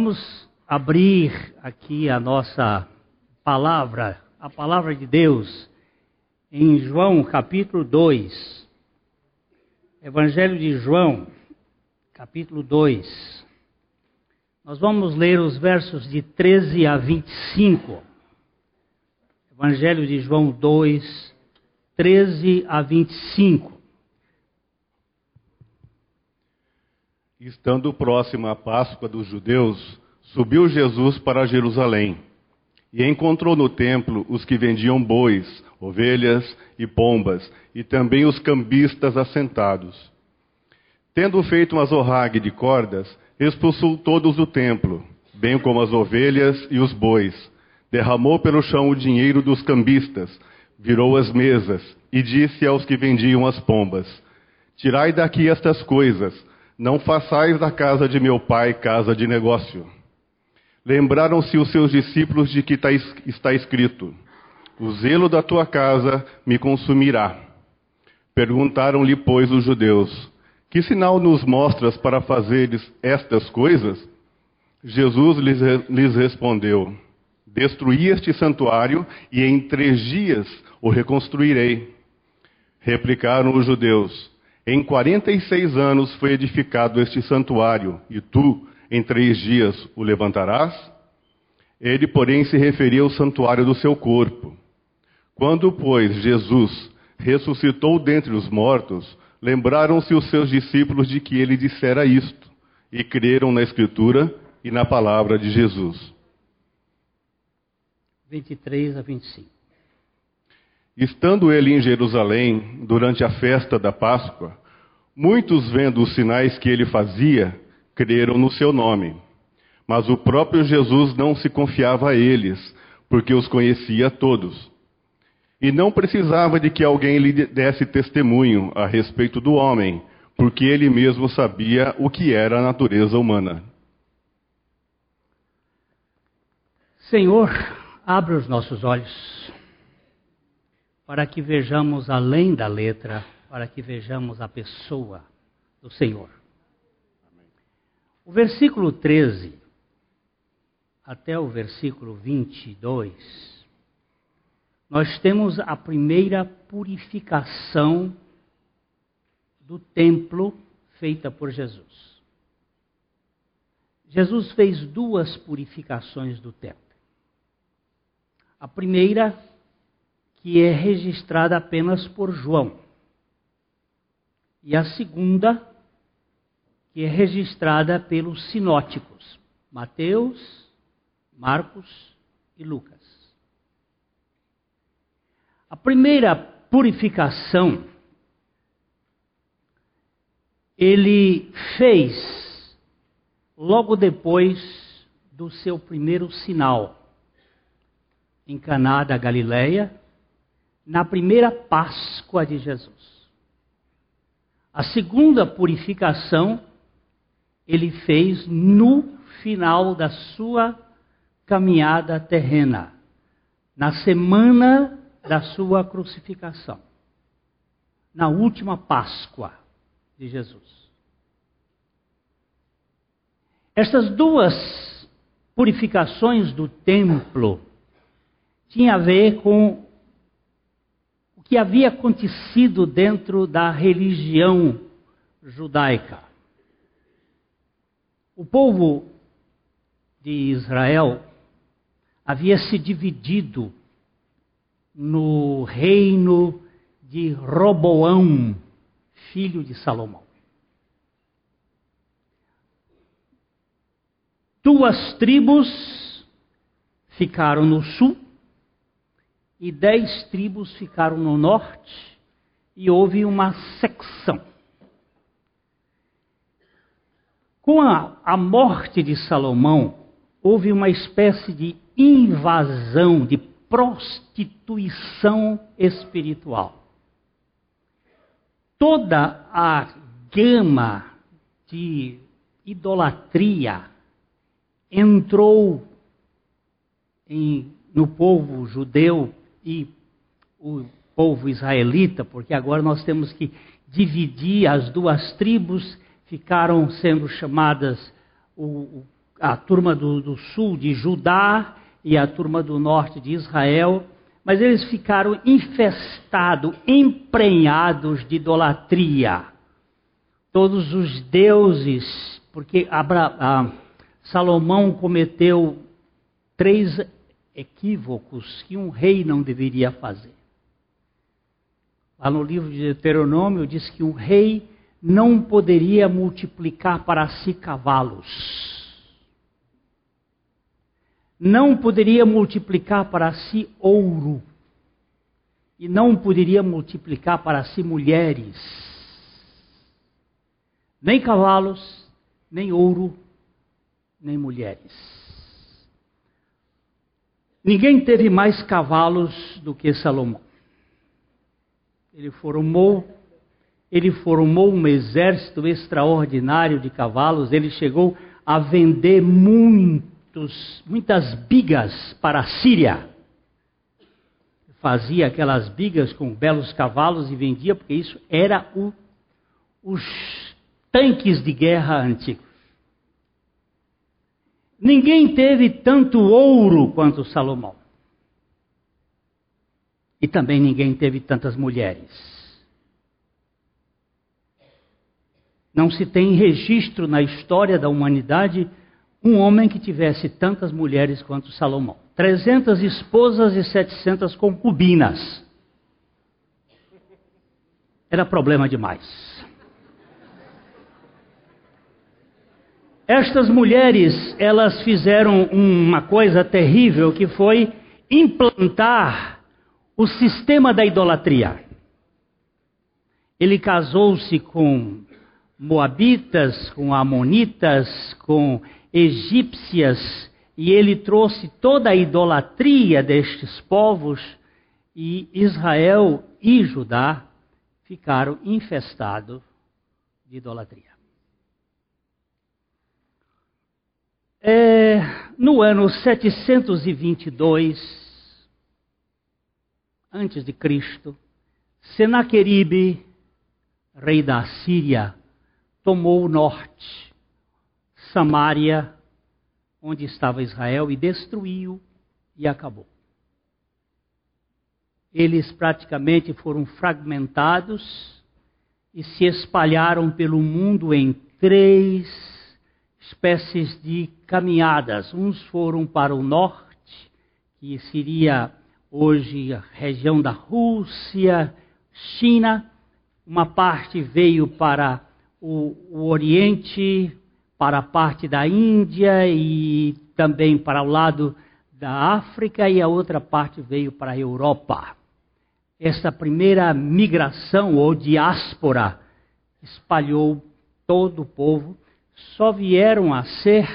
Vamos abrir aqui a nossa palavra, a palavra de Deus, em João capítulo 2. Evangelho de João, capítulo 2. Nós vamos ler os versos de 13 a 25. Evangelho de João 2, 13 a 25. Estando próxima a Páscoa dos judeus, subiu Jesus para Jerusalém e encontrou no templo os que vendiam bois, ovelhas e pombas, e também os cambistas assentados. Tendo feito uma zorrague de cordas, expulsou todos do templo, bem como as ovelhas e os bois. Derramou pelo chão o dinheiro dos cambistas, virou as mesas e disse aos que vendiam as pombas: Tirai daqui estas coisas não façais da casa de meu pai casa de negócio. Lembraram-se os seus discípulos de que tá está escrito: O zelo da tua casa me consumirá. Perguntaram-lhe, pois, os judeus: Que sinal nos mostras para fazeres estas coisas? Jesus lhes, lhes respondeu: Destruí este santuário e em três dias o reconstruirei. Replicaram os judeus: em quarenta e seis anos foi edificado este santuário, e tu, em três dias, o levantarás? Ele, porém, se referia ao santuário do seu corpo. Quando, pois, Jesus ressuscitou dentre os mortos, lembraram-se os seus discípulos de que ele dissera isto, e creram na Escritura e na palavra de Jesus. 23 a 25. Estando ele em Jerusalém durante a festa da Páscoa, muitos vendo os sinais que ele fazia, creram no seu nome. Mas o próprio Jesus não se confiava a eles, porque os conhecia todos. E não precisava de que alguém lhe desse testemunho a respeito do homem, porque ele mesmo sabia o que era a natureza humana. Senhor, abre os nossos olhos para que vejamos além da letra, para que vejamos a pessoa do Senhor. O versículo 13 até o versículo 22, nós temos a primeira purificação do templo feita por Jesus. Jesus fez duas purificações do templo. A primeira que é registrada apenas por João. E a segunda, que é registrada pelos sinóticos, Mateus, Marcos e Lucas. A primeira purificação ele fez logo depois do seu primeiro sinal em Caná da Galileia, na primeira Páscoa de Jesus. A segunda purificação ele fez no final da sua caminhada terrena, na semana da sua crucificação, na última Páscoa de Jesus. Estas duas purificações do templo tinham a ver com que havia acontecido dentro da religião judaica. O povo de Israel havia se dividido no reino de Roboão, filho de Salomão. Duas tribos ficaram no sul e dez tribos ficaram no norte e houve uma secção. Com a, a morte de Salomão, houve uma espécie de invasão, de prostituição espiritual. Toda a gama de idolatria entrou em, no povo judeu e o povo israelita, porque agora nós temos que dividir as duas tribos, ficaram sendo chamadas o, a turma do, do sul de Judá e a turma do norte de Israel, mas eles ficaram infestados, emprenhados de idolatria. Todos os deuses, porque Abra, Salomão cometeu três equívocos que um rei não deveria fazer. Lá no livro de Deuteronômio diz que um rei não poderia multiplicar para si cavalos não poderia multiplicar para si ouro, e não poderia multiplicar para si mulheres, nem cavalos, nem ouro, nem mulheres. Ninguém teve mais cavalos do que Salomão. Ele formou, ele formou um exército extraordinário de cavalos, ele chegou a vender muito muitos, muitas bigas para a Síria. Fazia aquelas bigas com belos cavalos e vendia, porque isso era o, os tanques de guerra antigos. Ninguém teve tanto ouro quanto Salomão. E também ninguém teve tantas mulheres. Não se tem registro na história da humanidade um homem que tivesse tantas mulheres quanto Salomão. 300 esposas e 700 concubinas. Era problema demais. Estas mulheres, elas fizeram uma coisa terrível que foi implantar o sistema da idolatria. Ele casou-se com moabitas, com amonitas, com egípcias, e ele trouxe toda a idolatria destes povos, e Israel e Judá ficaram infestados de idolatria. É, no ano 722 antes de Cristo, Senaqueribe, rei da Síria, tomou o norte Samaria, onde estava Israel, e destruiu e acabou. Eles praticamente foram fragmentados e se espalharam pelo mundo em três espécies de caminhadas. Uns foram para o norte, que seria hoje a região da Rússia, China. Uma parte veio para o, o Oriente, para a parte da Índia e também para o lado da África e a outra parte veio para a Europa. Essa primeira migração ou diáspora espalhou todo o povo, só vieram a ser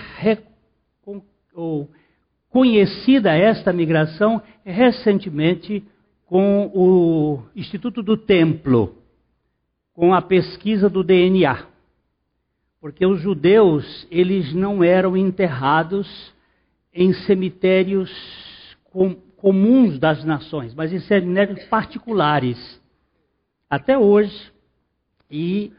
conhecida esta migração recentemente com o Instituto do Templo, com a pesquisa do DNA porque os judeus eles não eram enterrados em cemitérios com, comuns das nações, mas em cemitérios particulares. Até hoje. E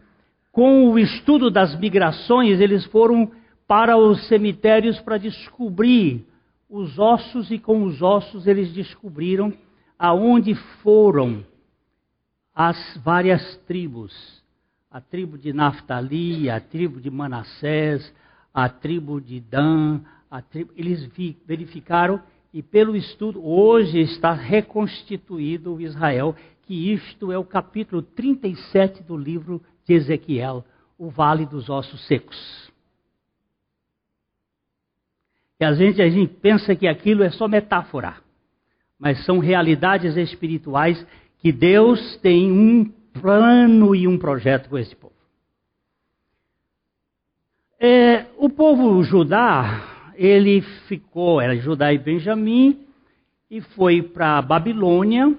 com o estudo das migrações, eles foram para os cemitérios para descobrir os ossos e com os ossos eles descobriram aonde foram as várias tribos. A tribo de Naftali, a tribo de Manassés, a tribo de Dan, tribo, eles verificaram e pelo estudo hoje está reconstituído o Israel, que isto é o capítulo 37 do livro Ezequiel, o Vale dos Ossos Secos. E a gente, a gente pensa que aquilo é só metáfora, mas são realidades espirituais que Deus tem um plano e um projeto com esse povo. É, o povo Judá, ele ficou, era Judá e Benjamim, e foi para a Babilônia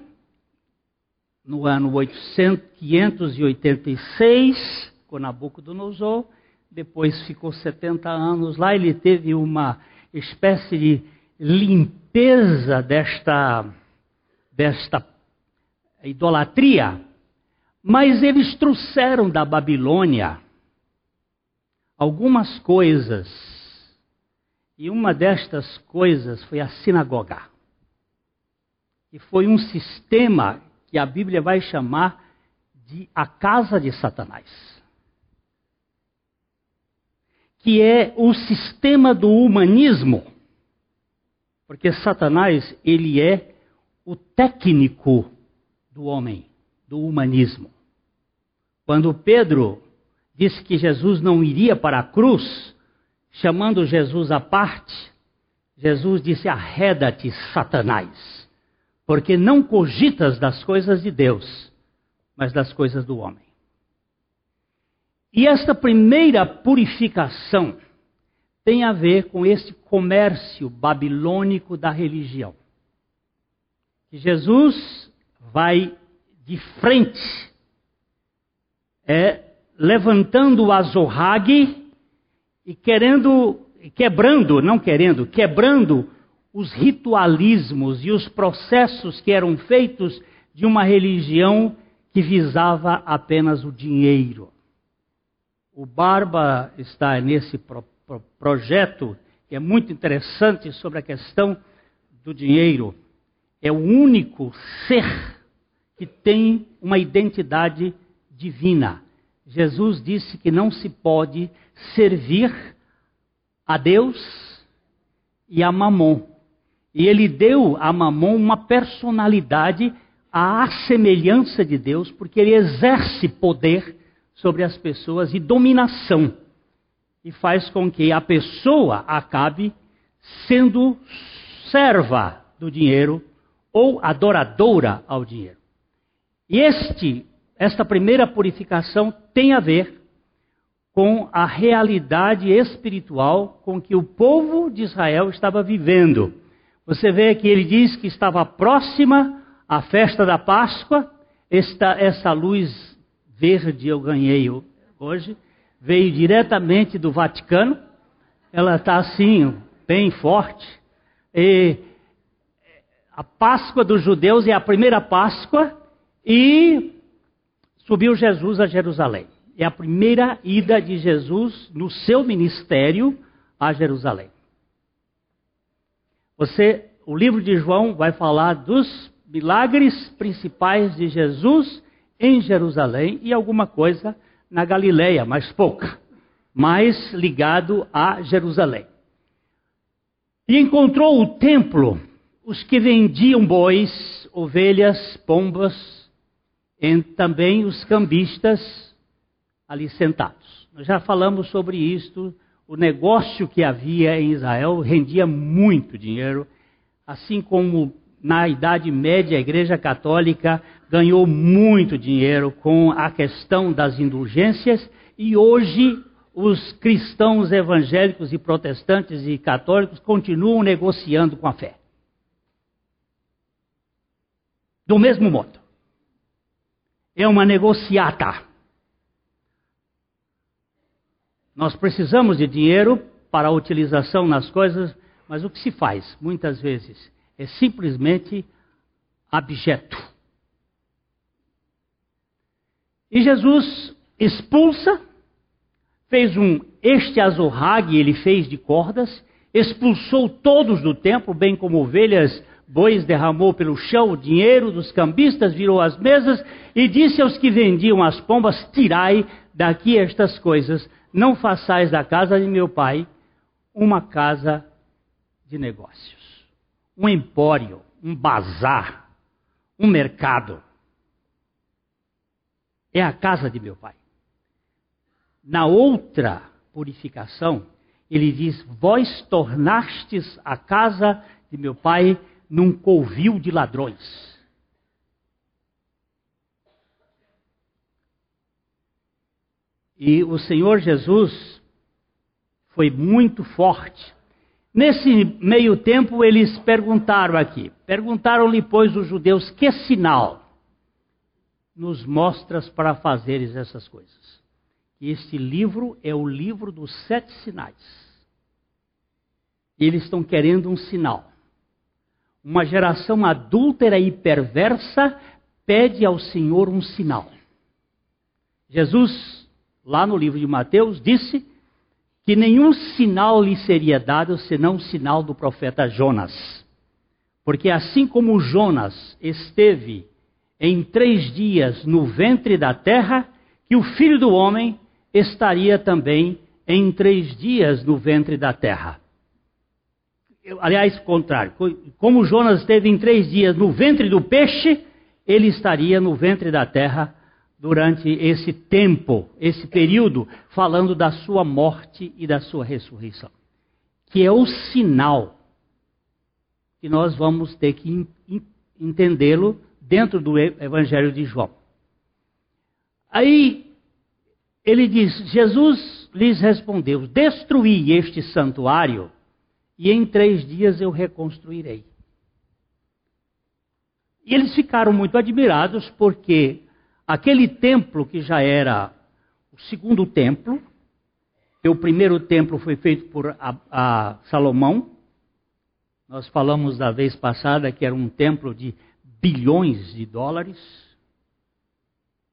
no ano 800, 586, com Nabucodonosor. Depois ficou 70 anos lá. Ele teve uma espécie de limpeza desta, desta idolatria mas eles trouxeram da Babilônia algumas coisas E uma destas coisas foi a sinagoga. Que foi um sistema que a Bíblia vai chamar de a casa de Satanás. Que é o sistema do humanismo. Porque Satanás, ele é o técnico do homem, do humanismo. Quando Pedro disse que Jesus não iria para a cruz, chamando Jesus à parte, Jesus disse: Arreda-te, Satanás, porque não cogitas das coisas de Deus, mas das coisas do homem. E esta primeira purificação tem a ver com esse comércio babilônico da religião. Que Jesus vai de frente, é, levantando o azorrague e querendo, quebrando, não querendo, quebrando os ritualismos e os processos que eram feitos de uma religião que visava apenas o dinheiro. O Barba está nesse pro, pro, projeto que é muito interessante sobre a questão do dinheiro. É o único ser que tem uma identidade divina. Jesus disse que não se pode servir a Deus e a Mamon. E ele deu a Mamon uma personalidade à semelhança de Deus, porque ele exerce poder sobre as pessoas e dominação. E faz com que a pessoa acabe sendo serva do dinheiro ou adoradora ao dinheiro. E este, esta primeira purificação tem a ver com a realidade espiritual com que o povo de Israel estava vivendo. Você vê que ele diz que estava próxima a festa da Páscoa. Esta, essa luz verde eu ganhei hoje veio diretamente do Vaticano. Ela está assim, bem forte. E a Páscoa dos judeus é a primeira Páscoa e subiu Jesus a Jerusalém é a primeira ida de Jesus no seu ministério a Jerusalém. Você, o livro de João vai falar dos milagres principais de Jesus em Jerusalém e alguma coisa na Galileia, mas pouca, mais ligado a Jerusalém. E encontrou o templo, os que vendiam bois, ovelhas, pombas, e também os cambistas ali sentados. Nós já falamos sobre isto. O negócio que havia em Israel rendia muito dinheiro, assim como na Idade Média a Igreja Católica ganhou muito dinheiro com a questão das indulgências e hoje os cristãos evangélicos e protestantes e católicos continuam negociando com a fé. Do mesmo modo. É uma negociata. Nós precisamos de dinheiro para a utilização nas coisas, mas o que se faz, muitas vezes, é simplesmente abjeto. E Jesus expulsa, fez um este azorrague, ele fez de cordas, expulsou todos do templo, bem como ovelhas, bois, derramou pelo chão o dinheiro dos cambistas, virou as mesas e disse aos que vendiam as pombas: Tirai daqui estas coisas, não façais da casa de meu pai uma casa de negócios, um empório, um bazar, um mercado. É a casa de meu pai. Na outra purificação, ele diz: Vós tornastes a casa de meu pai num covil de ladrões. E o Senhor Jesus foi muito forte. Nesse meio tempo, eles perguntaram aqui: perguntaram-lhe, pois, os judeus, que sinal nos mostras para fazeres essas coisas? E este livro é o livro dos sete sinais. Eles estão querendo um sinal. Uma geração adúltera e perversa pede ao Senhor um sinal. Jesus lá no livro de Mateus, disse que nenhum sinal lhe seria dado senão o sinal do profeta Jonas. Porque assim como Jonas esteve em três dias no ventre da terra, que o filho do homem estaria também em três dias no ventre da terra. Aliás, contrário, como Jonas esteve em três dias no ventre do peixe, ele estaria no ventre da terra durante esse tempo, esse período, falando da sua morte e da sua ressurreição. Que é o sinal que nós vamos ter que entendê-lo dentro do Evangelho de João. Aí ele diz: Jesus lhes respondeu: Destruí este santuário e em três dias eu reconstruirei. E eles ficaram muito admirados porque aquele templo que já era o segundo templo, o primeiro templo foi feito por a, a Salomão, nós falamos da vez passada que era um templo de bilhões de dólares,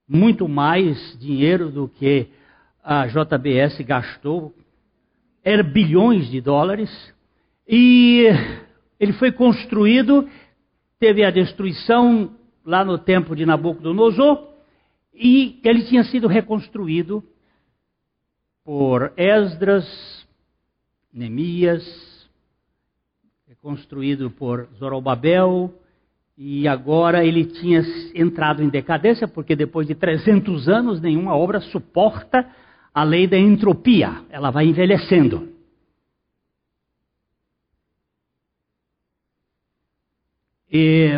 muito mais dinheiro do que a JBS gastou, era bilhões de dólares, e ele foi construído, teve a destruição lá no tempo de Nabucodonosor, e ele tinha sido reconstruído por Esdras, Neemias, reconstruído por Zorobabel, e agora ele tinha entrado em decadência, porque depois de 300 anos nenhuma obra suporta a lei da entropia, ela vai envelhecendo. E,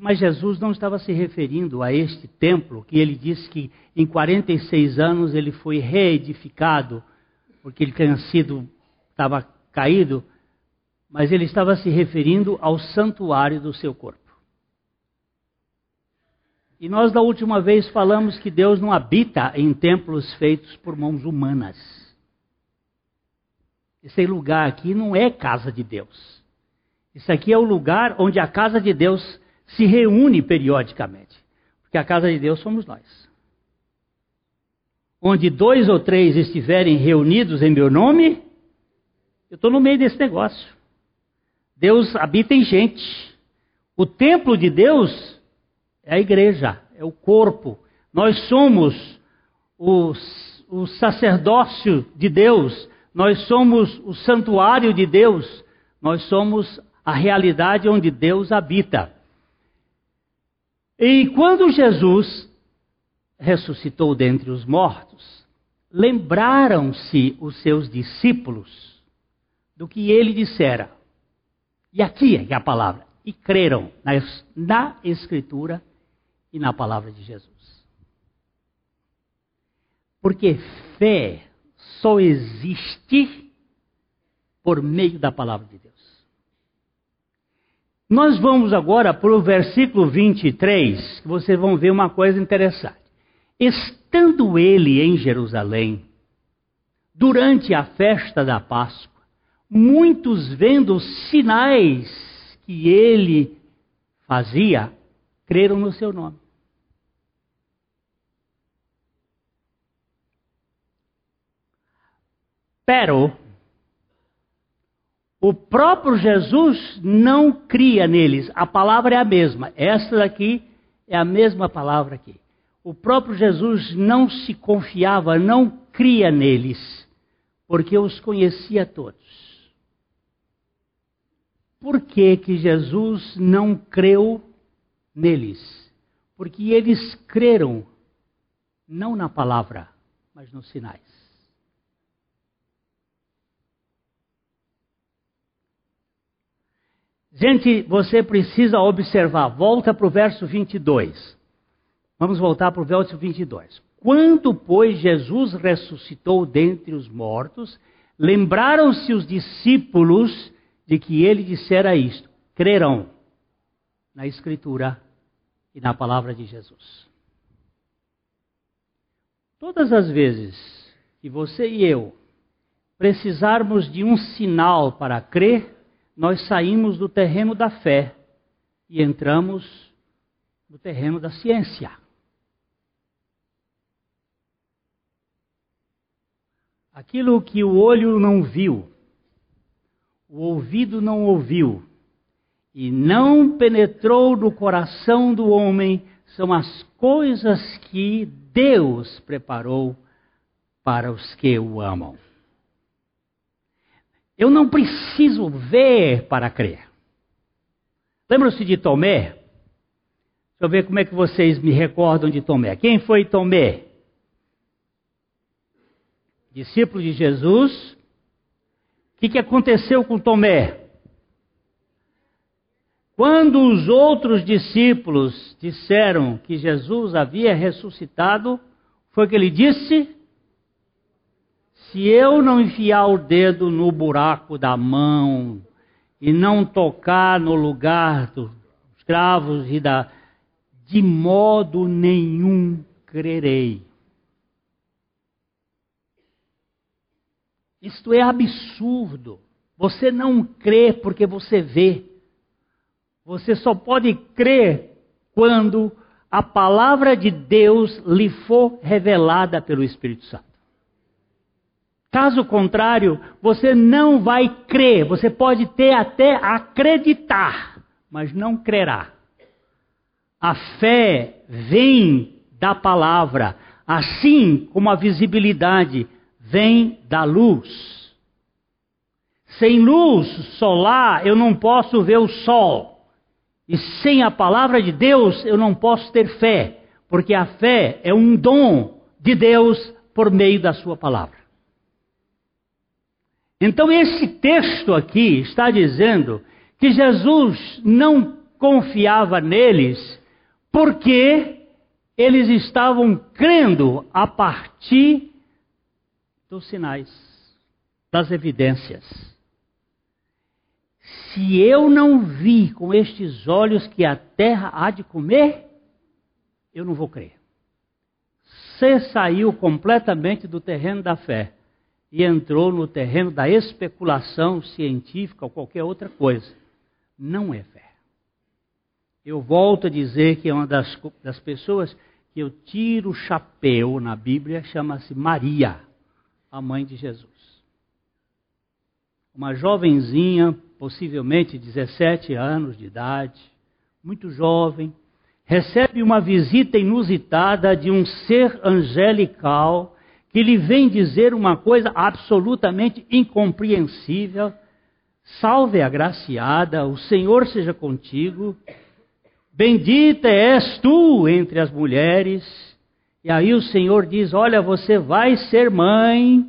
mas Jesus não estava se referindo a este templo, que ele disse que em 46 anos ele foi reedificado, porque ele tinha sido, estava caído mas ele estava se referindo ao santuário do seu corpo. E nós da última vez falamos que Deus não habita em templos feitos por mãos humanas. Esse lugar aqui não é casa de Deus. Isso aqui é o lugar onde a casa de Deus se reúne periodicamente. Porque a casa de Deus somos nós. Onde dois ou três estiverem reunidos em meu nome, eu estou no meio desse negócio. Deus habita em gente. O templo de Deus é a igreja, é o corpo. Nós somos os, o sacerdócio de Deus, nós somos o santuário de Deus, nós somos a realidade onde Deus habita. E quando Jesus ressuscitou dentre os mortos, lembraram-se os seus discípulos do que ele dissera. E aqui é a palavra. E creram na, na Escritura e na palavra de Jesus. Porque fé só existe por meio da palavra de Deus. Nós vamos agora para o versículo 23, que vocês vão ver uma coisa interessante. Estando ele em Jerusalém, durante a festa da Páscoa, muitos vendo os sinais que ele fazia, creram no seu nome. Pero o próprio Jesus não cria neles. A palavra é a mesma. Esta daqui é a mesma palavra aqui. O próprio Jesus não se confiava, não cria neles, porque os conhecia todos. Por que, que Jesus não creu neles? Porque eles creram não na palavra, mas nos sinais. Gente, você precisa observar. Volta para o verso 22. Vamos voltar para o verso 22. Quando, pois, Jesus ressuscitou dentre os mortos, lembraram-se os discípulos de que ele dissera isto: crerão na Escritura e na palavra de Jesus. Todas as vezes que você e eu precisarmos de um sinal para crer, nós saímos do terreno da fé e entramos no terreno da ciência. Aquilo que o olho não viu, o ouvido não ouviu e não penetrou no coração do homem são as coisas que Deus preparou para os que o amam. Eu não preciso ver para crer. Lembram-se de Tomé? Deixa eu ver como é que vocês me recordam de Tomé. Quem foi Tomé? Discípulo de Jesus. O que, que aconteceu com Tomé? Quando os outros discípulos disseram que Jesus havia ressuscitado, foi que ele disse: Se eu não enfiar o dedo no buraco da mão e não tocar no lugar dos cravos e da de modo nenhum crerei. Isto é absurdo. Você não crê porque você vê. Você só pode crer quando a palavra de Deus lhe for revelada pelo Espírito Santo. Caso contrário, você não vai crer. Você pode ter até acreditar, mas não crerá. A fé vem da palavra, assim como a visibilidade vem da luz. Sem luz solar, eu não posso ver o sol. E sem a palavra de Deus eu não posso ter fé, porque a fé é um dom de Deus por meio da sua palavra. Então esse texto aqui está dizendo que Jesus não confiava neles porque eles estavam crendo a partir dos sinais, das evidências se eu não vi com estes olhos que a terra há de comer, eu não vou crer. Você saiu completamente do terreno da fé e entrou no terreno da especulação científica ou qualquer outra coisa. Não é fé. Eu volto a dizer que é uma das, das pessoas que eu tiro o chapéu na Bíblia, chama-se Maria, a mãe de Jesus. Uma jovenzinha possivelmente 17 anos de idade, muito jovem, recebe uma visita inusitada de um ser angelical que lhe vem dizer uma coisa absolutamente incompreensível. Salve agraciada, o Senhor seja contigo. Bendita és tu entre as mulheres. E aí o Senhor diz: Olha, você vai ser mãe.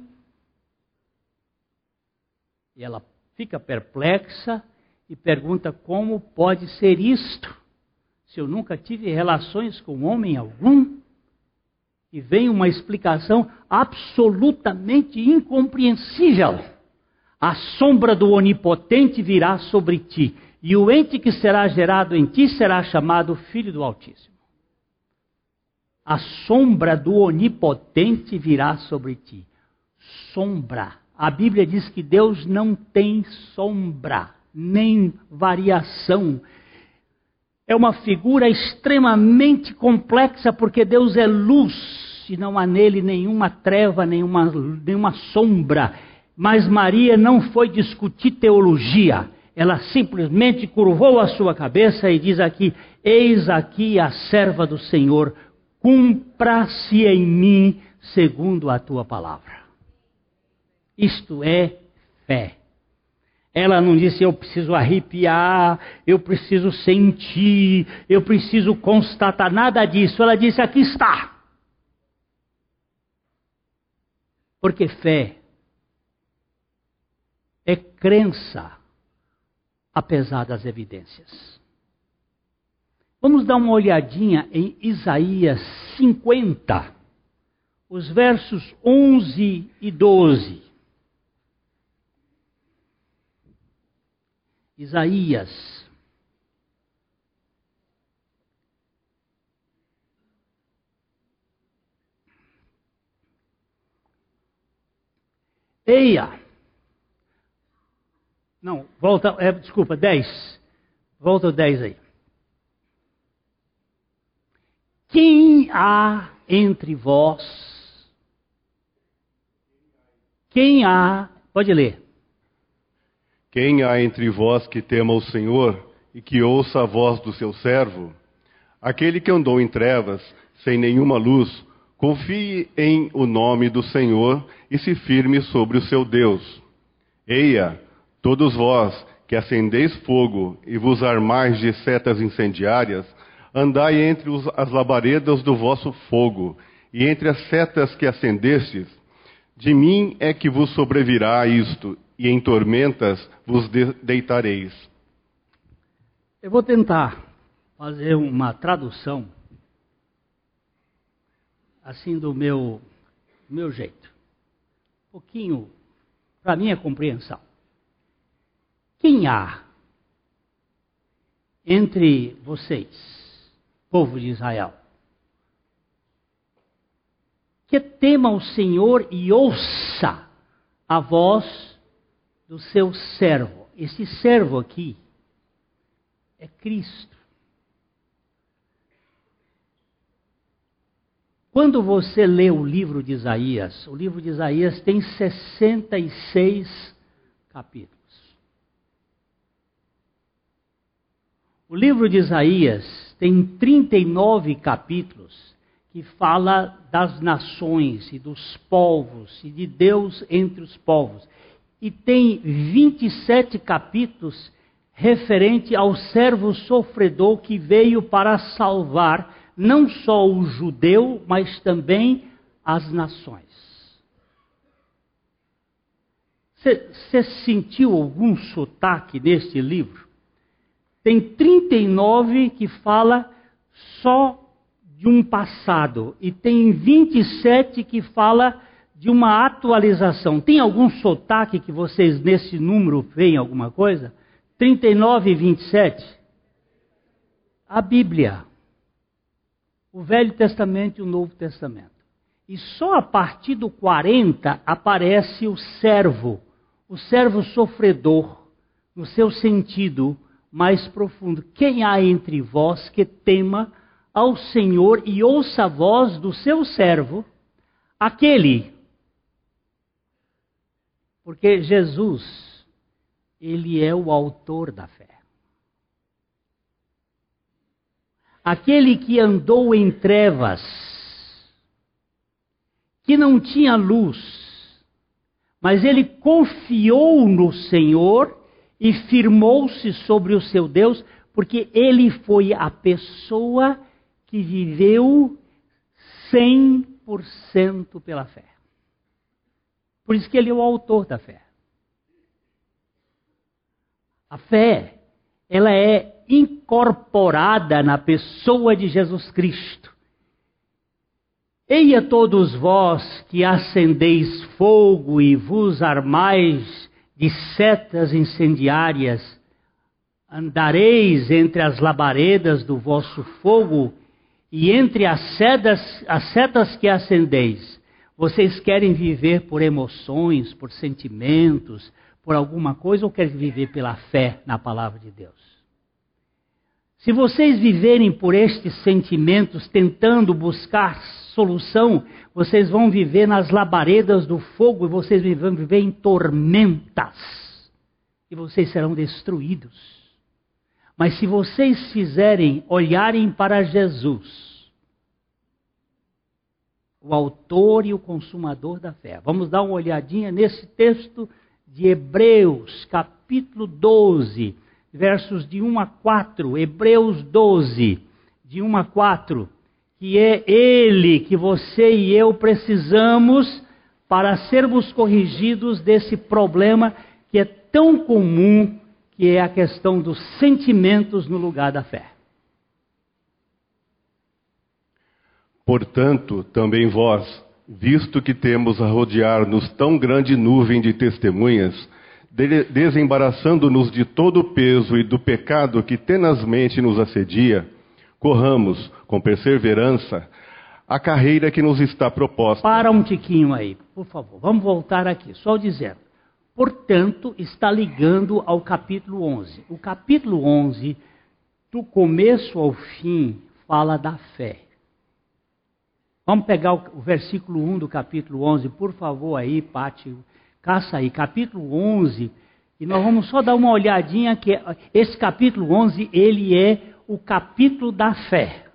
E ela fica perplexa e pergunta como pode ser isto, se eu nunca tive relações com homem algum. E vem uma explicação absolutamente incompreensível. A sombra do Onipotente virá sobre ti, e o ente que será gerado em ti será chamado Filho do Altíssimo. A sombra do Onipotente virá sobre ti. Sombra a Bíblia diz que Deus não tem sombra, nem variação. É uma figura extremamente complexa, porque Deus é luz e não há nele nenhuma treva, nenhuma, nenhuma sombra. Mas Maria não foi discutir teologia. Ela simplesmente curvou a sua cabeça e diz aqui: Eis aqui a serva do Senhor, cumpra-se em mim segundo a tua palavra. Isto é fé. Ela não disse eu preciso arrepiar, eu preciso sentir, eu preciso constatar, nada disso. Ela disse aqui está. Porque fé é crença, apesar das evidências. Vamos dar uma olhadinha em Isaías 50, os versos 11 e 12. Isaías. Eia. Não, volta, é, desculpa, 10. Volta o 10 aí. Quem há entre vós Quem há, pode ler. Quem há entre vós que tema o Senhor e que ouça a voz do seu servo? Aquele que andou em trevas, sem nenhuma luz, confie em o nome do Senhor e se firme sobre o seu Deus. Eia, todos vós que acendeis fogo e vos armais de setas incendiárias, andai entre os, as labaredas do vosso fogo, e entre as setas que acendestes, de mim é que vos sobrevirá isto, e em tormentas vos de deitareis. Eu vou tentar fazer uma tradução assim do meu, meu jeito. Um pouquinho para minha compreensão. Quem há entre vocês, povo de Israel, que tema o Senhor e ouça a voz do seu servo. Esse servo aqui é Cristo. Quando você lê o livro de Isaías, o livro de Isaías tem 66 capítulos. O livro de Isaías tem 39 capítulos que fala das nações e dos povos e de Deus entre os povos. E tem 27 capítulos referente ao servo sofredor que veio para salvar não só o judeu, mas também as nações. Você sentiu algum sotaque neste livro? Tem 39 que fala só de um passado e tem 27 que fala de uma atualização. Tem algum sotaque que vocês nesse número veem alguma coisa? 39 e 27. A Bíblia. O Velho Testamento e o Novo Testamento. E só a partir do 40 aparece o servo, o servo sofredor, no seu sentido mais profundo. Quem há entre vós que tema ao Senhor e ouça a voz do seu servo, aquele. Porque Jesus, ele é o autor da fé. Aquele que andou em trevas, que não tinha luz, mas ele confiou no Senhor e firmou-se sobre o seu Deus, porque ele foi a pessoa que viveu 100% pela fé. Por isso que ele é o autor da fé. A fé, ela é incorporada na pessoa de Jesus Cristo. Eia todos vós que acendeis fogo e vos armais de setas incendiárias, andareis entre as labaredas do vosso fogo e entre as, sedas, as setas que acendeis. Vocês querem viver por emoções, por sentimentos, por alguma coisa ou querem viver pela fé na palavra de Deus? Se vocês viverem por estes sentimentos, tentando buscar solução, vocês vão viver nas labaredas do fogo e vocês vão viver em tormentas. E vocês serão destruídos. Mas se vocês fizerem olharem para Jesus, o autor e o consumador da fé. Vamos dar uma olhadinha nesse texto de Hebreus, capítulo 12, versos de 1 a 4. Hebreus 12, de 1 a 4 que é Ele que você e eu precisamos para sermos corrigidos desse problema que é tão comum, que é a questão dos sentimentos no lugar da fé. Portanto, também vós, visto que temos a rodear-nos tão grande nuvem de testemunhas, desembaraçando-nos de todo o peso e do pecado que tenazmente nos assedia, corramos com perseverança a carreira que nos está proposta. Para um tiquinho aí, por favor. Vamos voltar aqui, só dizendo. Portanto, está ligando ao capítulo 11. O capítulo 11, do começo ao fim, fala da fé. Vamos pegar o, versículo 1 do capítulo 11, por favor, aí, Pátio. caça aí, capítulo 11, e nós vamos só dar uma olhadinha que esse capítulo 11, ele é o capítulo da fé.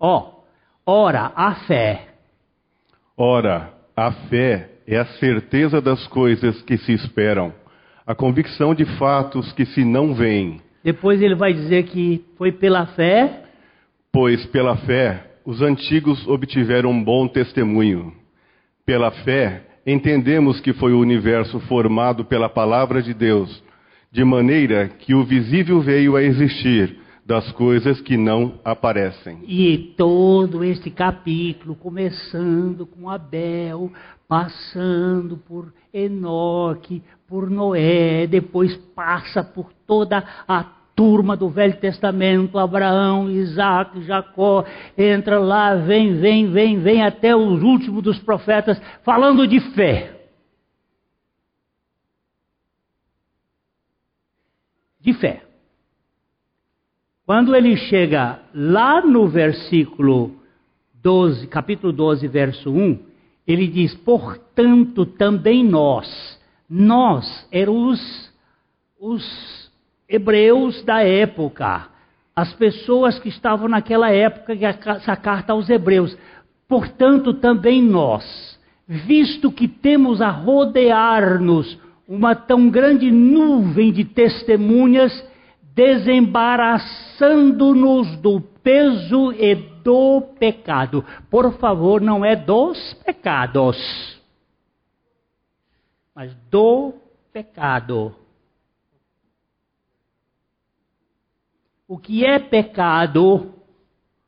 Ó, ora, a fé. Ora, a fé é a certeza das coisas que se esperam, a convicção de fatos que se não veem. Depois ele vai dizer que foi pela fé. Pois pela fé os antigos obtiveram um bom testemunho. Pela fé entendemos que foi o universo formado pela palavra de Deus, de maneira que o visível veio a existir das coisas que não aparecem. E todo este capítulo, começando com Abel, passando por Enoque, por Noé, depois passa por toda a turma do Velho Testamento, Abraão, Isaac, Jacó, entra lá, vem, vem, vem, vem, até os últimos dos profetas, falando de fé. De fé. Quando ele chega lá no versículo 12, capítulo 12, verso 1, ele diz: Portanto, também nós, nós éramos os hebreus da época, as pessoas que estavam naquela época, essa carta aos hebreus. Portanto, também nós, visto que temos a rodear-nos uma tão grande nuvem de testemunhas, desembaraçando-nos do peso e do pecado. Por favor, não é dos pecados, mas do pecado. O que é pecado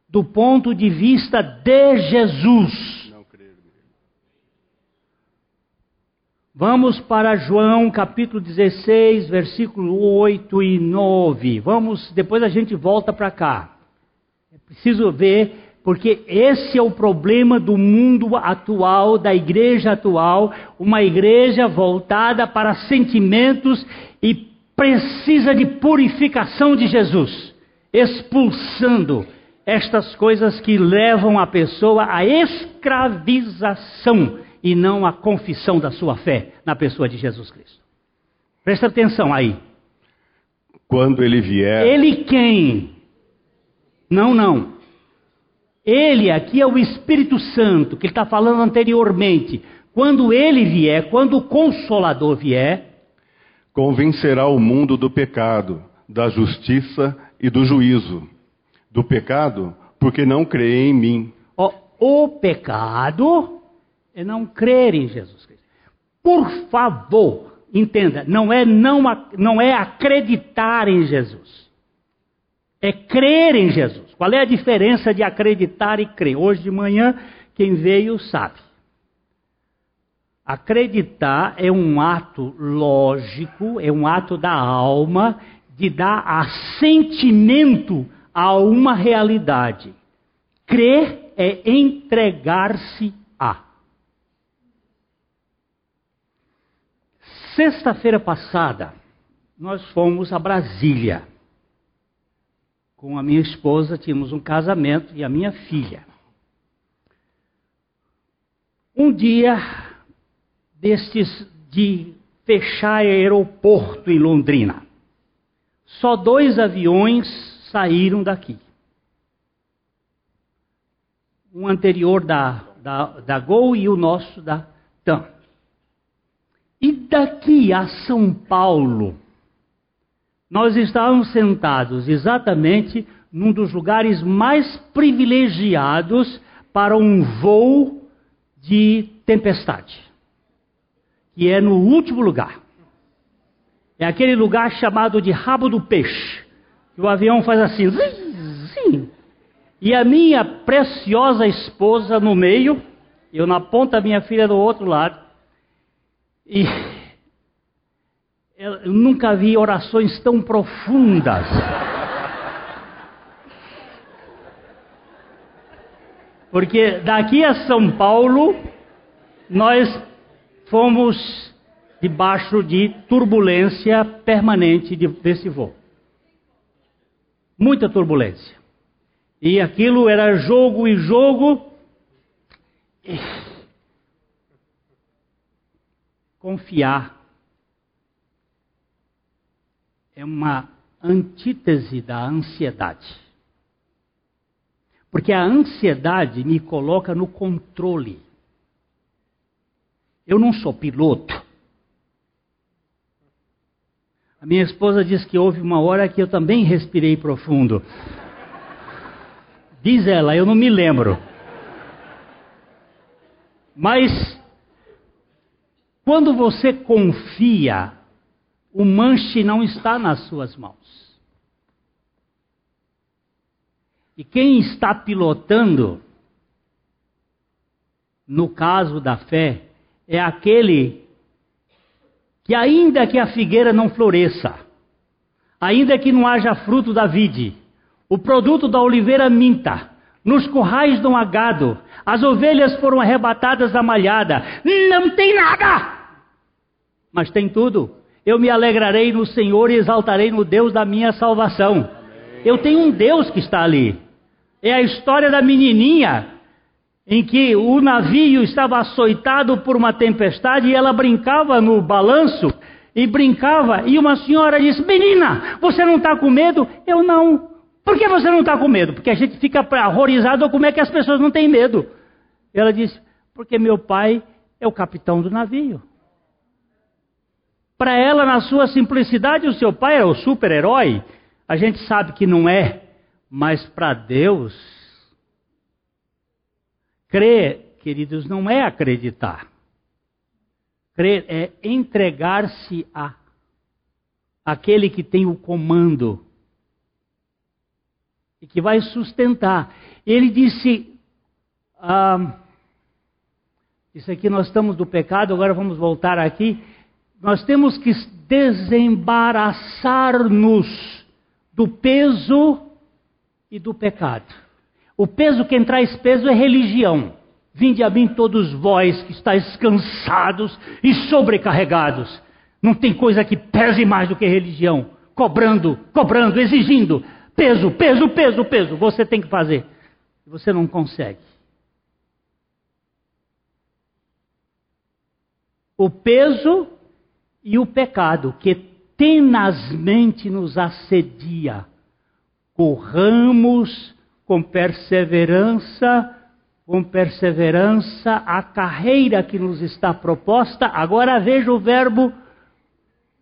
do ponto de vista de Jesus. Vamos para João capítulo 16, versículo 8 e 9. Vamos, depois a gente volta para cá. É preciso ver, porque esse é o problema do mundo atual, da igreja atual, uma igreja voltada para sentimentos e precisa de purificação de Jesus expulsando estas coisas que levam a pessoa à escravização e não à confissão da sua fé na pessoa de Jesus Cristo. Presta atenção aí. Quando ele vier. Ele quem? Não, não. Ele aqui é o Espírito Santo, que ele está falando anteriormente. Quando ele vier, quando o Consolador vier. Convencerá o mundo do pecado, da justiça e do juízo. Do pecado, porque não crê em mim. O, o pecado é não crer em Jesus Cristo. Por favor, entenda, não é não, não é acreditar em Jesus. É crer em Jesus. Qual é a diferença de acreditar e crer? Hoje de manhã, quem veio sabe. Acreditar é um ato lógico, é um ato da alma de dar assentimento a uma realidade. Crer é entregar-se a. Sexta-feira passada, nós fomos a Brasília. Com a minha esposa, tínhamos um casamento e a minha filha. Um dia destes de fechar aeroporto em Londrina. Só dois aviões saíram daqui. Um anterior da, da, da Gol e o nosso da TAM. E daqui a São Paulo, nós estávamos sentados exatamente num dos lugares mais privilegiados para um voo de tempestade, que é no último lugar. É aquele lugar chamado de rabo do peixe. Que o avião faz assim, zim, zim. E a minha preciosa esposa no meio, eu na ponta, minha filha do outro lado. E eu nunca vi orações tão profundas. Porque daqui a São Paulo, nós fomos debaixo de turbulência permanente de, desse voo. Muita turbulência. E aquilo era jogo e jogo. confiar é uma antítese da ansiedade. Porque a ansiedade me coloca no controle. Eu não sou piloto. A minha esposa diz que houve uma hora que eu também respirei profundo. Diz ela, eu não me lembro. Mas, quando você confia, o manche não está nas suas mãos. E quem está pilotando, no caso da fé, é aquele que, ainda que a figueira não floresça, ainda que não haja fruto da vide, o produto da oliveira minta, nos currais do agado, as ovelhas foram arrebatadas da malhada, não tem nada, mas tem tudo. Eu me alegrarei no Senhor e exaltarei no Deus da minha salvação. Eu tenho um Deus que está ali. É a história da menininha em que o navio estava açoitado por uma tempestade e ela brincava no balanço e brincava. E uma senhora disse: Menina, você não está com medo? Eu não. Por que você não está com medo? Porque a gente fica horrorizado como é que as pessoas não têm medo. Ela disse: Porque meu pai é o capitão do navio. Para ela, na sua simplicidade, o seu pai é o super-herói. A gente sabe que não é. Mas para Deus, crer, queridos, não é acreditar. Crer é entregar-se a aquele que tem o comando e que vai sustentar. Ele disse: ah, Isso aqui nós estamos do pecado, agora vamos voltar aqui. Nós temos que desembaraçar-nos do peso e do pecado. O peso, quem traz peso é religião. Vinde a mim todos vós que estáis cansados e sobrecarregados. Não tem coisa que pese mais do que religião. Cobrando, cobrando, exigindo. Peso, peso, peso, peso. Você tem que fazer. Você não consegue. O peso e o pecado que tenazmente nos assedia corramos com perseverança, com perseverança a carreira que nos está proposta. Agora veja o verbo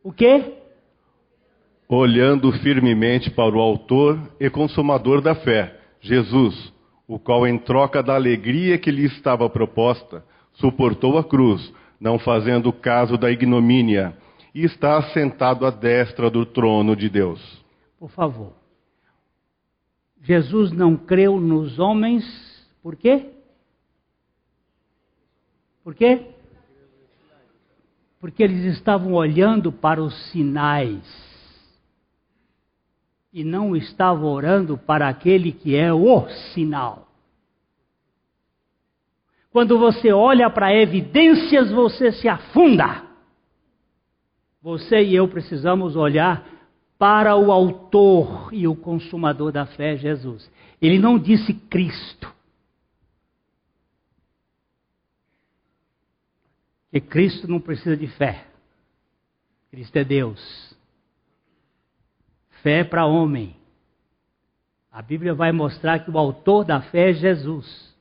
o quê? Olhando firmemente para o autor e consumador da fé, Jesus, o qual em troca da alegria que lhe estava proposta, suportou a cruz, não fazendo caso da ignomínia, e está assentado à destra do trono de Deus. Por favor. Jesus não creu nos homens, por quê? Por quê? Porque eles estavam olhando para os sinais e não estavam orando para aquele que é o sinal. Quando você olha para evidências, você se afunda. Você e eu precisamos olhar para o autor e o consumador da fé, Jesus. Ele não disse Cristo. Que Cristo não precisa de fé. Cristo é Deus. Fé é para homem. A Bíblia vai mostrar que o autor da fé é Jesus.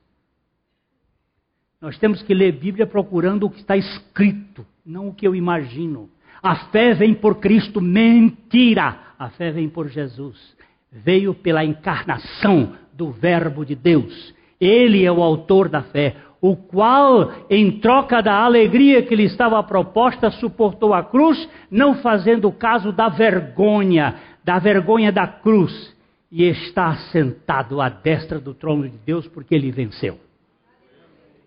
Nós temos que ler Bíblia procurando o que está escrito, não o que eu imagino. A fé vem por Cristo, mentira. A fé vem por Jesus. Veio pela encarnação do Verbo de Deus. Ele é o autor da fé, o qual, em troca da alegria que lhe estava proposta, suportou a cruz, não fazendo caso da vergonha, da vergonha da cruz, e está sentado à destra do trono de Deus, porque ele venceu.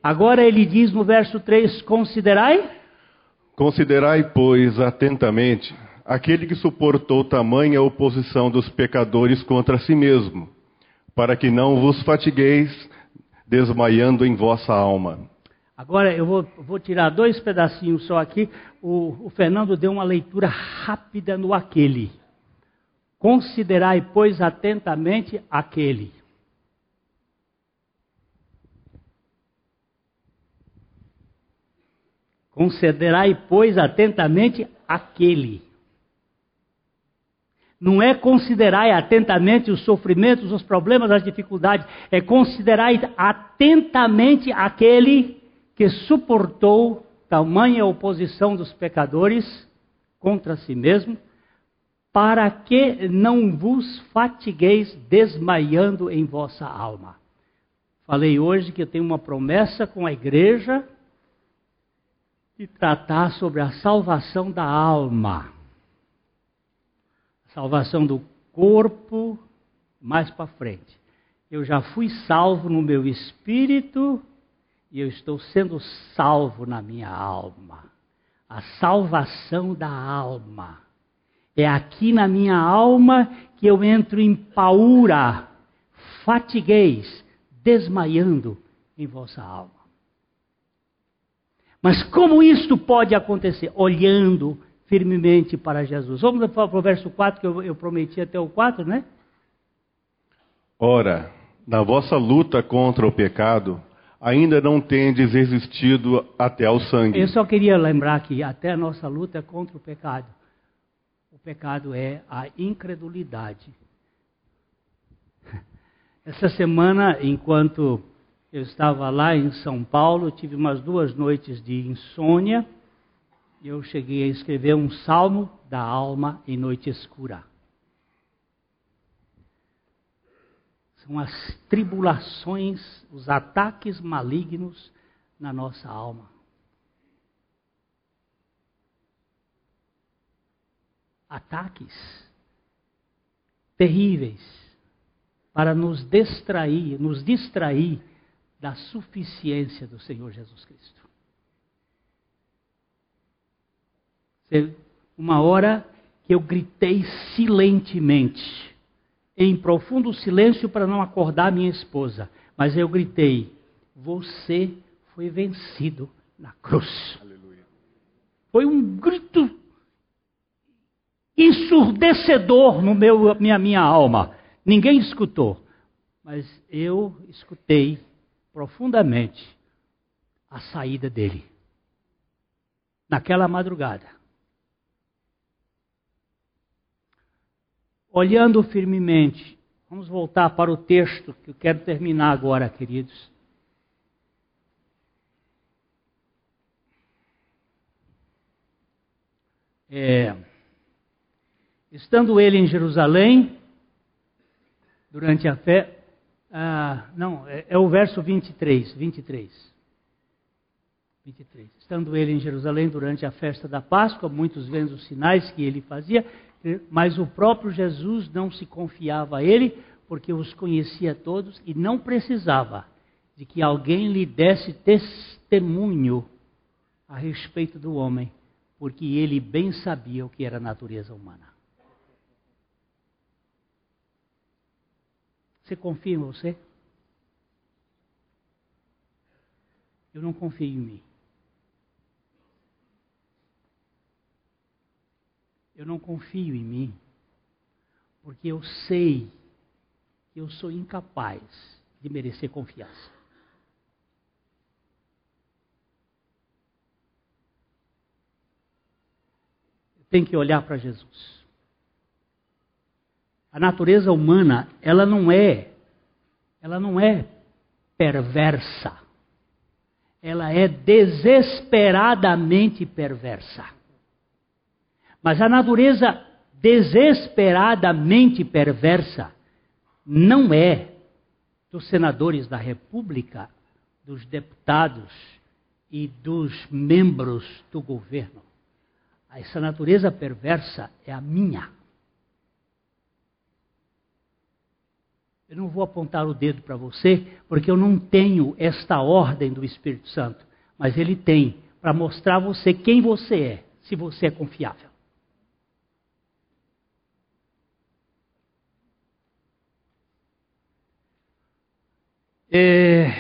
Agora ele diz no verso 3: Considerai Considerai, pois, atentamente aquele que suportou tamanha oposição dos pecadores contra si mesmo, para que não vos fatigueis desmaiando em vossa alma. Agora eu vou, vou tirar dois pedacinhos só aqui. O, o Fernando deu uma leitura rápida no aquele. Considerai, pois, atentamente aquele. Considerai, pois, atentamente aquele. Não é considerai atentamente os sofrimentos, os problemas, as dificuldades. É considerai atentamente aquele que suportou tamanha oposição dos pecadores contra si mesmo, para que não vos fatigueis desmaiando em vossa alma. Falei hoje que eu tenho uma promessa com a igreja de tratar sobre a salvação da alma. Salvação do corpo, mais para frente. Eu já fui salvo no meu espírito e eu estou sendo salvo na minha alma. A salvação da alma. É aqui na minha alma que eu entro em paura, fatigueis, desmaiando em vossa alma. Mas como isto pode acontecer? Olhando firmemente para Jesus. Vamos para o verso 4, que eu, eu prometi até o 4, né? Ora, na vossa luta contra o pecado, ainda não tendes resistido até ao sangue. Eu só queria lembrar que até a nossa luta é contra o pecado. O pecado é a incredulidade. Essa semana, enquanto eu estava lá em São Paulo, tive umas duas noites de insônia. E eu cheguei a escrever um salmo da alma em noite escura. São as tribulações, os ataques malignos na nossa alma. Ataques terríveis para nos distrair, nos distrair da suficiência do Senhor Jesus Cristo. Uma hora que eu gritei silentemente em profundo silêncio para não acordar minha esposa. Mas eu gritei: Você foi vencido na cruz. Aleluia. Foi um grito ensurdecedor no meu, minha, minha alma. Ninguém escutou, mas eu escutei profundamente a saída dele. Naquela madrugada. olhando firmemente. Vamos voltar para o texto que eu quero terminar agora, queridos. É, estando ele em Jerusalém, durante a fé. Ah, não, é, é, o verso 23, 23. 23. Estando ele em Jerusalém durante a festa da Páscoa, muitos vendo os sinais que ele fazia, mas o próprio Jesus não se confiava a ele, porque os conhecia todos e não precisava de que alguém lhe desse testemunho a respeito do homem, porque ele bem sabia o que era a natureza humana. Você confia em você? Eu não confio em mim. Eu não confio em mim, porque eu sei que eu sou incapaz de merecer confiança. Tem que olhar para Jesus. A natureza humana, ela não é, ela não é perversa. Ela é desesperadamente perversa. Mas a natureza desesperadamente perversa não é dos senadores da República, dos deputados e dos membros do governo. Essa natureza perversa é a minha. Eu não vou apontar o dedo para você, porque eu não tenho esta ordem do Espírito Santo, mas ele tem para mostrar a você quem você é, se você é confiável. É...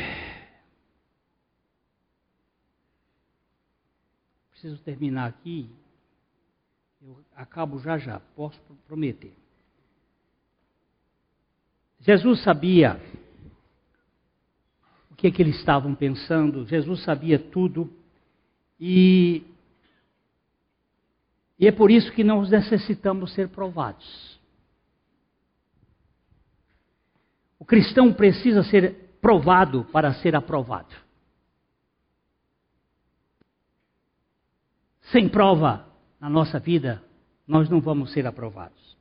Preciso terminar aqui. Eu acabo já já, posso prometer. Jesus sabia o que, é que eles estavam pensando, Jesus sabia tudo, E, e é por isso que nós necessitamos ser provados. O cristão precisa ser provado para ser aprovado. Sem prova na nossa vida, nós não vamos ser aprovados.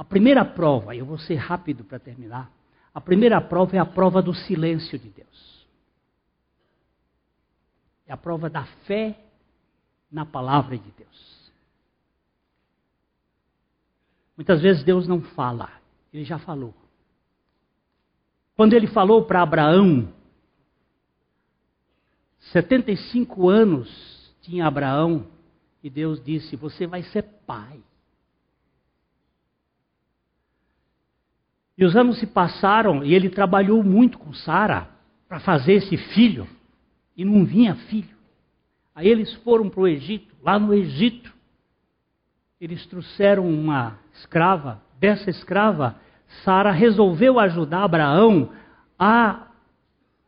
A primeira prova, eu vou ser rápido para terminar. A primeira prova é a prova do silêncio de Deus. É a prova da fé na palavra de Deus. Muitas vezes Deus não fala, ele já falou. Quando ele falou para Abraão, 75 anos tinha Abraão, e Deus disse: Você vai ser pai. E os anos se passaram e ele trabalhou muito com Sara para fazer esse filho, e não vinha filho. Aí eles foram para o Egito, lá no Egito, eles trouxeram uma escrava, dessa escrava, Sara resolveu ajudar Abraão a,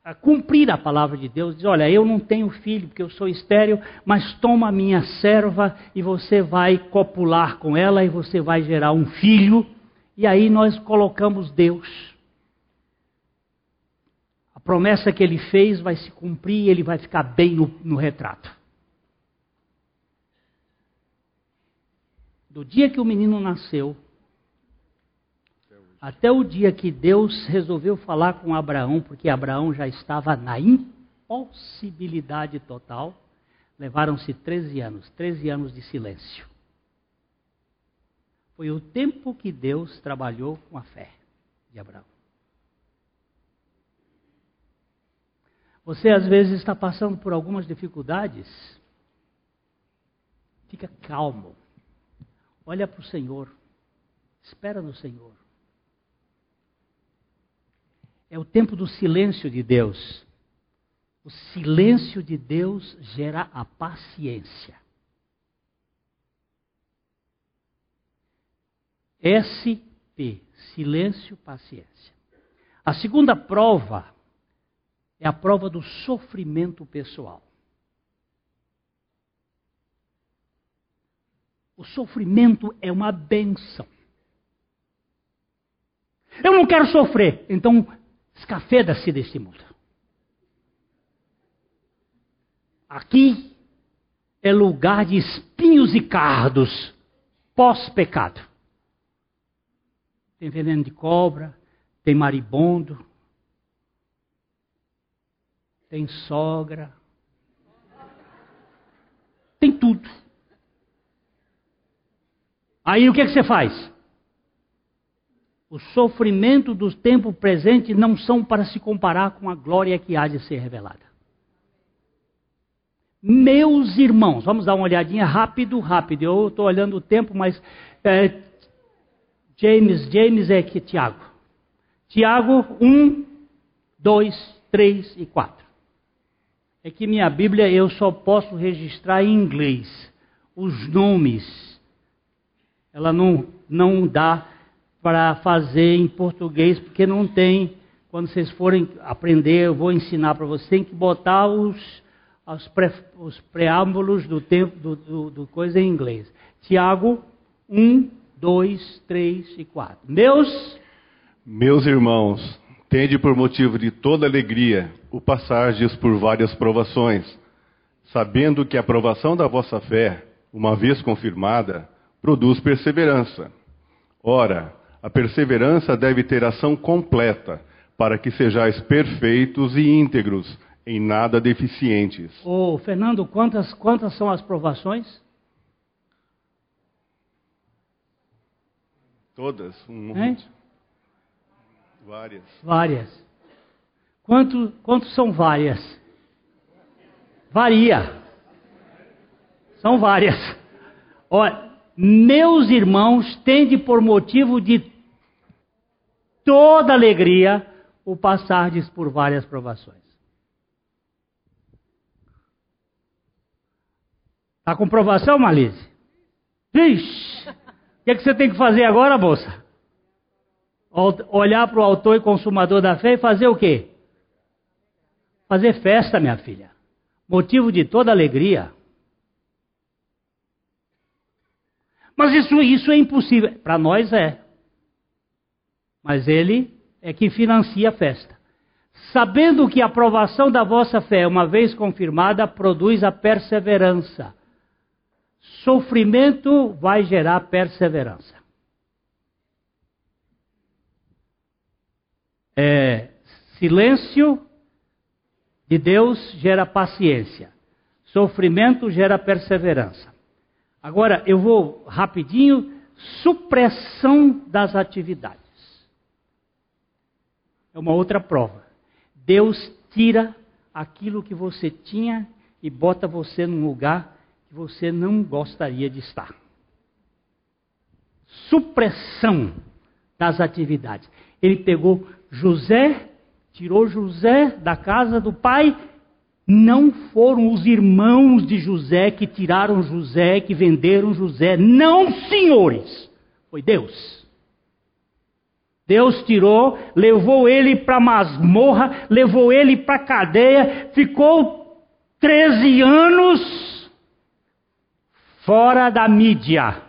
a, cumprir a palavra de Deus. Diz: Olha, eu não tenho filho porque eu sou estéril, mas toma a minha serva e você vai copular com ela e você vai gerar um filho. E aí nós colocamos Deus. A promessa que ele fez vai se cumprir e ele vai ficar bem no, no retrato. Do dia que o menino nasceu, até o dia que Deus resolveu falar com Abraão, porque Abraão já estava na impossibilidade total, levaram-se 13 anos 13 anos de silêncio. Foi o tempo que Deus trabalhou com a fé de Abraão. Você às vezes está passando por algumas dificuldades. Fica calmo. Olha para o Senhor. Espera no Senhor. É o tempo do silêncio de Deus. O silêncio de Deus gera a paciência. SP, silêncio, paciência. A segunda prova é a prova do sofrimento pessoal. O sofrimento é uma benção. Eu não quero sofrer, então Escafeda-se deste mundo. Aqui é lugar de espinhos e cardos pós-pecado. Tem veneno de cobra, tem maribondo, tem sogra, tem tudo. Aí o que, é que você faz? o sofrimento do tempo presente não são para se comparar com a glória que há de ser revelada. Meus irmãos, vamos dar uma olhadinha rápido, rápido. Eu estou olhando o tempo, mas é, James, James é que Tiago. Tiago 1, 2, 3 e 4. É que minha Bíblia eu só posso registrar em inglês. Os nomes, ela não, não dá para fazer em português, porque não tem. Quando vocês forem aprender, eu vou ensinar para vocês, tem que botar os, os, pré, os preâmbulos do tempo do, do, do, coisa em inglês. Tiago 1, 2, 3 e 4. Meus meus irmãos, tende por motivo de toda alegria o passardes por várias provações, sabendo que a provação da vossa fé, uma vez confirmada, produz perseverança. Ora, a perseverança deve ter ação completa, para que sejais perfeitos e íntegros, em nada deficientes. Ô, Fernando, quantas, quantas são as provações? Todas, um monte. Várias. Várias. Quanto, quantos são várias? Varia. São várias. Olha, meus irmãos, tende por motivo de toda alegria o passardes por várias provações. Está com provação, Malise? Vixe! O que, é que você tem que fazer agora, moça? Olhar para o autor e consumador da fé e fazer o quê? Fazer festa, minha filha. motivo de toda alegria. Mas isso, isso é impossível. Para nós é. Mas ele é que financia a festa. Sabendo que a aprovação da vossa fé, uma vez confirmada, produz a perseverança. Sofrimento vai gerar perseverança. É, silêncio de Deus gera paciência. Sofrimento gera perseverança. Agora, eu vou rapidinho. Supressão das atividades. É uma outra prova. Deus tira aquilo que você tinha e bota você num lugar que você não gostaria de estar. Supressão das atividades. Ele pegou José, tirou José da casa do pai. Não foram os irmãos de José que tiraram José, que venderam José. Não, senhores. Foi Deus. Deus tirou, levou ele para masmorra, levou ele para cadeia, ficou 13 anos fora da mídia,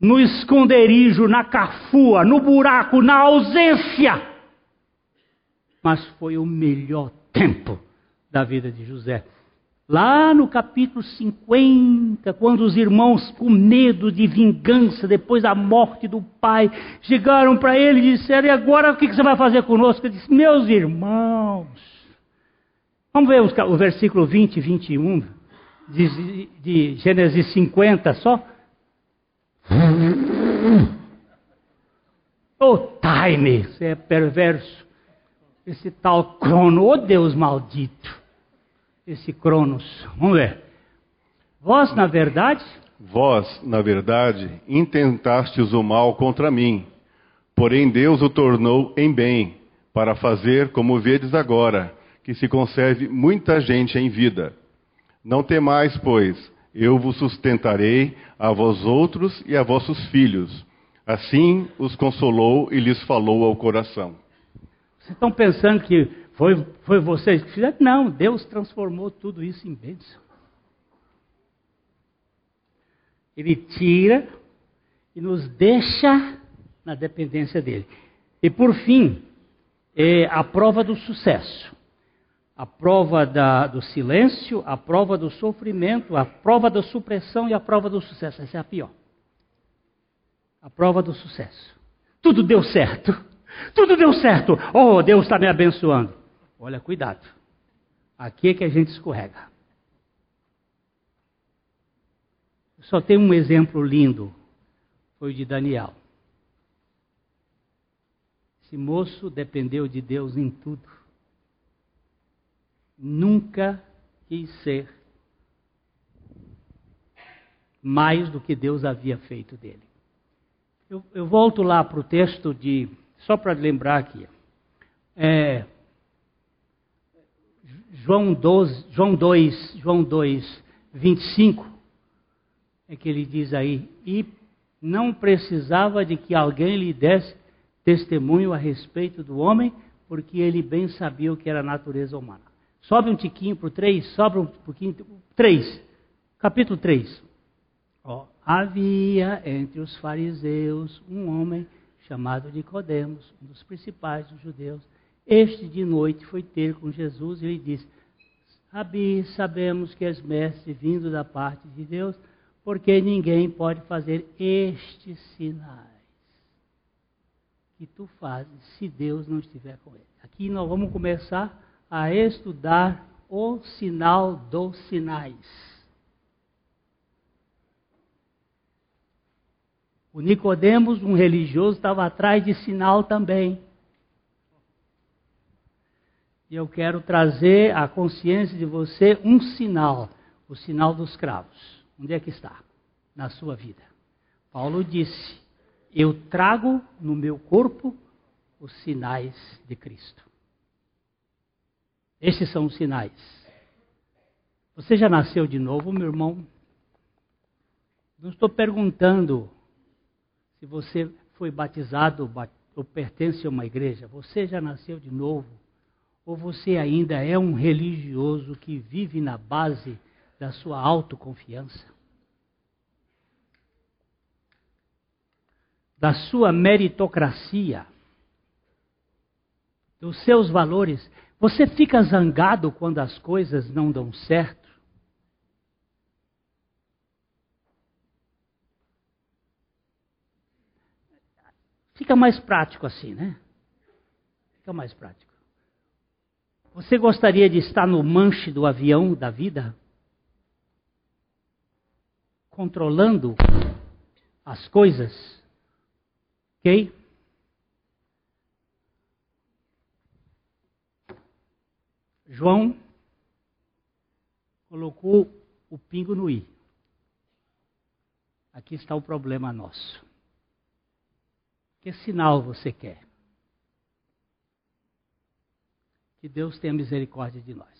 no esconderijo, na cafua, no buraco, na ausência. Mas foi o melhor tempo da vida de José. Lá no capítulo 50, quando os irmãos, com medo de vingança depois da morte do pai, chegaram para ele e disseram: E agora o que você vai fazer conosco? Ele disse: Meus irmãos. Vamos ver o versículo 20 e 21 de, de Gênesis 50 só. O oh, time, você é perverso. Esse tal crono, oh Deus maldito esse Cronos. Vamos ver. Vós, na verdade. Vós, na verdade, intentastes o mal contra mim, porém Deus o tornou em bem, para fazer como vedes agora, que se conserve muita gente em vida. Não temais, pois, eu vos sustentarei a vós outros e a vossos filhos. Assim os consolou e lhes falou ao coração. Vocês estão pensando que foi, foi vocês que fizeram? Não, Deus transformou tudo isso em bênção. Ele tira e nos deixa na dependência dele. E por fim, é a prova do sucesso. A prova da, do silêncio, a prova do sofrimento, a prova da supressão e a prova do sucesso. Essa é a pior. A prova do sucesso. Tudo deu certo. Tudo deu certo. Oh, Deus está me abençoando. Olha, cuidado. Aqui é que a gente escorrega. Só tem um exemplo lindo. Foi o de Daniel. Esse moço dependeu de Deus em tudo. Nunca quis ser mais do que Deus havia feito dele. Eu, eu volto lá para o texto de, só para lembrar aqui. É, João 12, João 2, João 2, 25, é que ele diz aí, e não precisava de que alguém lhe desse testemunho a respeito do homem, porque ele bem sabia o que era a natureza humana. Sobe um tiquinho o 3, sobe um pouquinho, 3, capítulo 3. Ó, havia entre os fariseus um homem chamado Nicodemos, um dos principais dos judeus, este de noite foi ter com Jesus e lhe disse: Rabi, sabemos que és mestre vindo da parte de Deus, porque ninguém pode fazer estes sinais que tu fazes se Deus não estiver com ele. Aqui nós vamos começar a estudar o sinal dos sinais. O Nicodemos, um religioso, estava atrás de sinal também. E eu quero trazer à consciência de você um sinal, o sinal dos cravos. Onde é que está? Na sua vida. Paulo disse: Eu trago no meu corpo os sinais de Cristo. Esses são os sinais. Você já nasceu de novo, meu irmão? Não estou perguntando se você foi batizado ou pertence a uma igreja. Você já nasceu de novo Ou você ainda é um religioso que vive na base da sua autoconfiança? Da sua meritocracia? Dos seus valores? Você fica zangado quando as coisas não dão certo? Fica mais prático assim, né? Fica mais prático. Você gostaria de estar no manche do avião da vida? Controlando as coisas? Ok? João colocou o pingo no i. Aqui está o problema nosso. Que sinal você quer? Que Deus tenha misericórdia de nós.